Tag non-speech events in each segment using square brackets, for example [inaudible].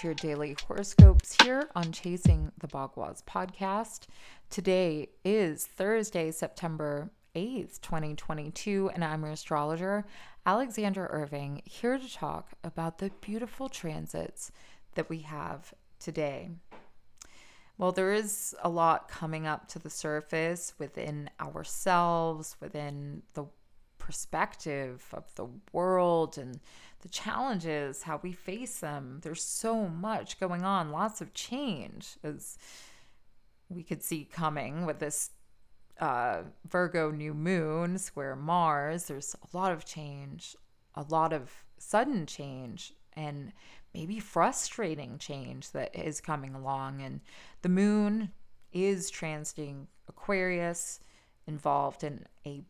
to your daily horoscopes here on Chasing the Bagwas podcast. Today is Thursday, September 8th, 2022, and I'm your astrologer, Alexandra Irving, here to talk about the beautiful transits that we have today. Well, there is a lot coming up to the surface within ourselves, within the perspective of the world and the challenges, how we face them. There's so much going on, lots of change, as we could see coming with this uh, Virgo new moon, square Mars. There's a lot of change, a lot of sudden change, and maybe frustrating change that is coming along. And the moon is transiting Aquarius, involved in a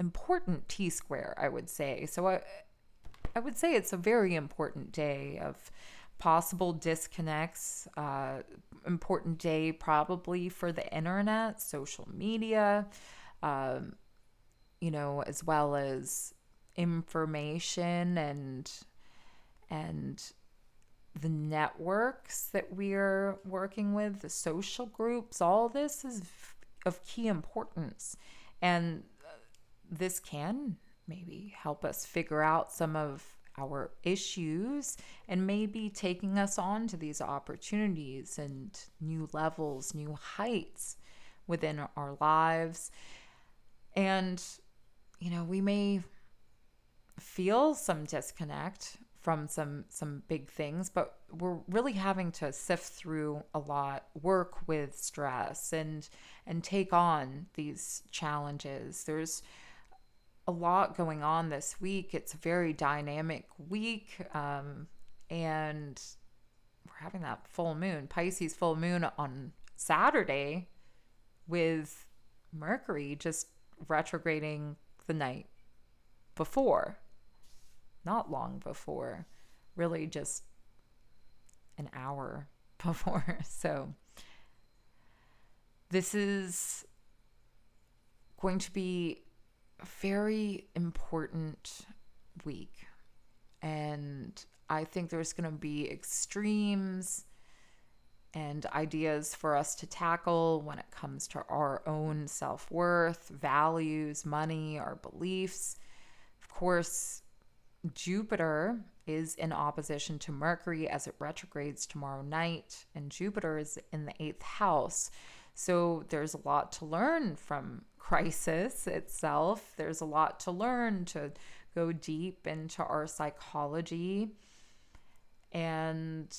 important T square, I would say. So I, I would say it's a very important day of possible disconnects, uh, important day probably for the internet, social media, um, you know, as well as information and and the networks that we're working with, the social groups, all this is of key importance. And this can maybe help us figure out some of our issues and maybe taking us on to these opportunities and new levels, new heights within our lives. And, you know, we may feel some disconnect from some some big things but we're really having to sift through a lot work with stress and and take on these challenges there's a lot going on this week. It's a very dynamic week. Um, and we're having that full moon, Pisces full moon on Saturday with Mercury just retrograding the night before, not long before, really just an hour [laughs] before. So, this is going to be very important week. And I think there's going to be extremes and ideas for us to tackle when it comes to our own self worth, values, money, our beliefs. Of course, Jupiter is in opposition to Mercury as it retrogrades tomorrow night, and Jupiter is in the eighth house. So there's a lot to learn from crisis itself. There's a lot to learn to go deep into our psychology. And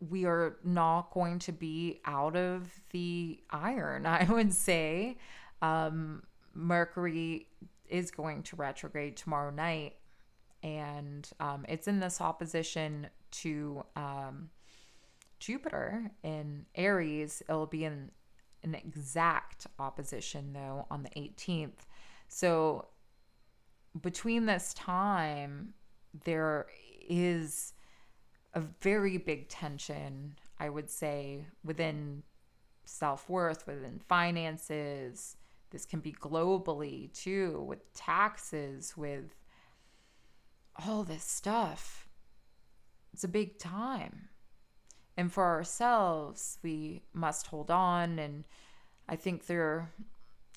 we are not going to be out of the iron, [laughs] I would say. Um, Mercury is going to retrograde tomorrow night, and um, it's in this opposition to um, Jupiter in Aries. It'll be in an exact opposition though on the 18th. So between this time, there is a very big tension, I would say, within self worth, within finances. This can be globally too, with taxes, with all this stuff. It's a big time. And for ourselves, we must hold on. And I think there,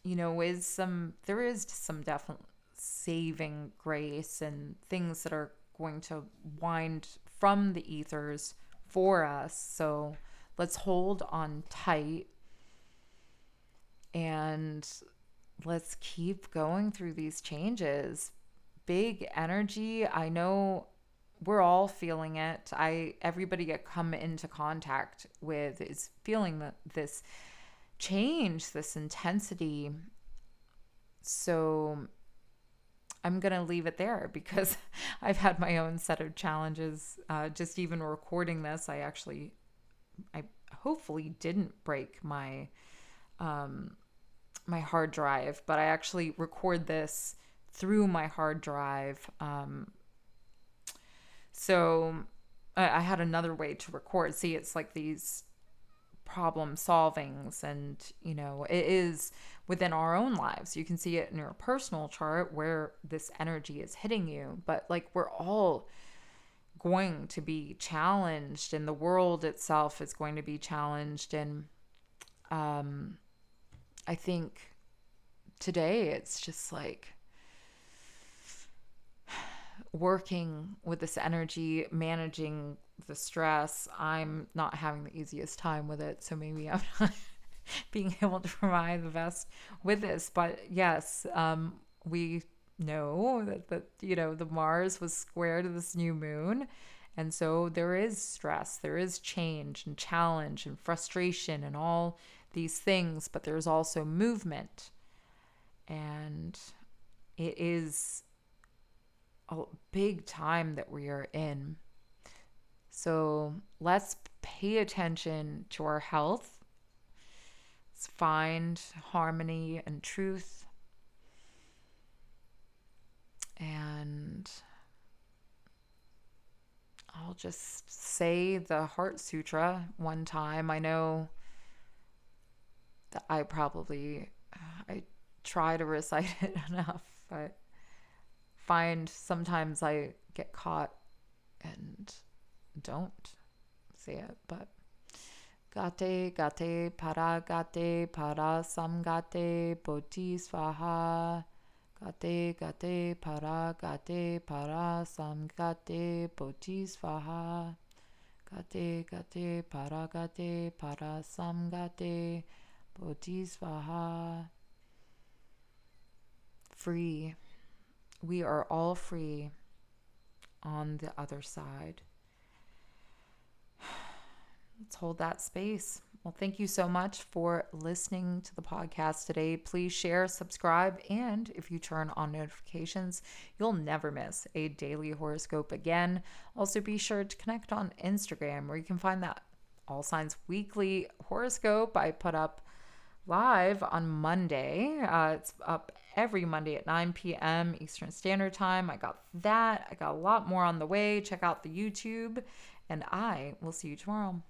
you know, is some, there is some definite saving grace and things that are going to wind from the ethers for us. So let's hold on tight and let's keep going through these changes. Big energy. I know we're all feeling it. I everybody I come into contact with is feeling that this change, this intensity. So I'm gonna leave it there because [laughs] I've had my own set of challenges. Uh, just even recording this, I actually, I hopefully didn't break my um, my hard drive, but I actually record this through my hard drive. Um, so I had another way to record. See, it's like these problem solvings and you know it is within our own lives you can see it in your personal chart where this energy is hitting you but like we're all going to be challenged and the world itself is going to be challenged and um i think today it's just like working with this energy managing the stress. I'm not having the easiest time with it so maybe i'm [laughs] not being able to provide the best with this. But yes um we know that, that you know the mars was square to this new moon. And so there is stress there is change and challenge and frustration and all these things but there's also movement. And it is a big time that we are in. So let's pay attention to our health. Let's find harmony and truth. And I'll just say the Heart Sutra one time. I know that I probably I try to recite [laughs] it enough, but find sometimes I get caught and don't see it, but Gate gate para gate para samgate bodhisvaha Gate gate para gate para sam gate bodhisvaha. Gate gate para gate para sam gate bodhisvaha. Free. We are all free on the other side. [sighs] Let's hold that space. Well, thank you so much for listening to the podcast today. Please share, subscribe, and if you turn on notifications, you'll never miss a daily horoscope again. Also, be sure to connect on Instagram where you can find that All Signs Weekly horoscope I put up live on Monday. Uh, it's up every Monday at 9 p.m. Eastern Standard Time. I got that. I got a lot more on the way. Check out the YouTube, and I will see you tomorrow.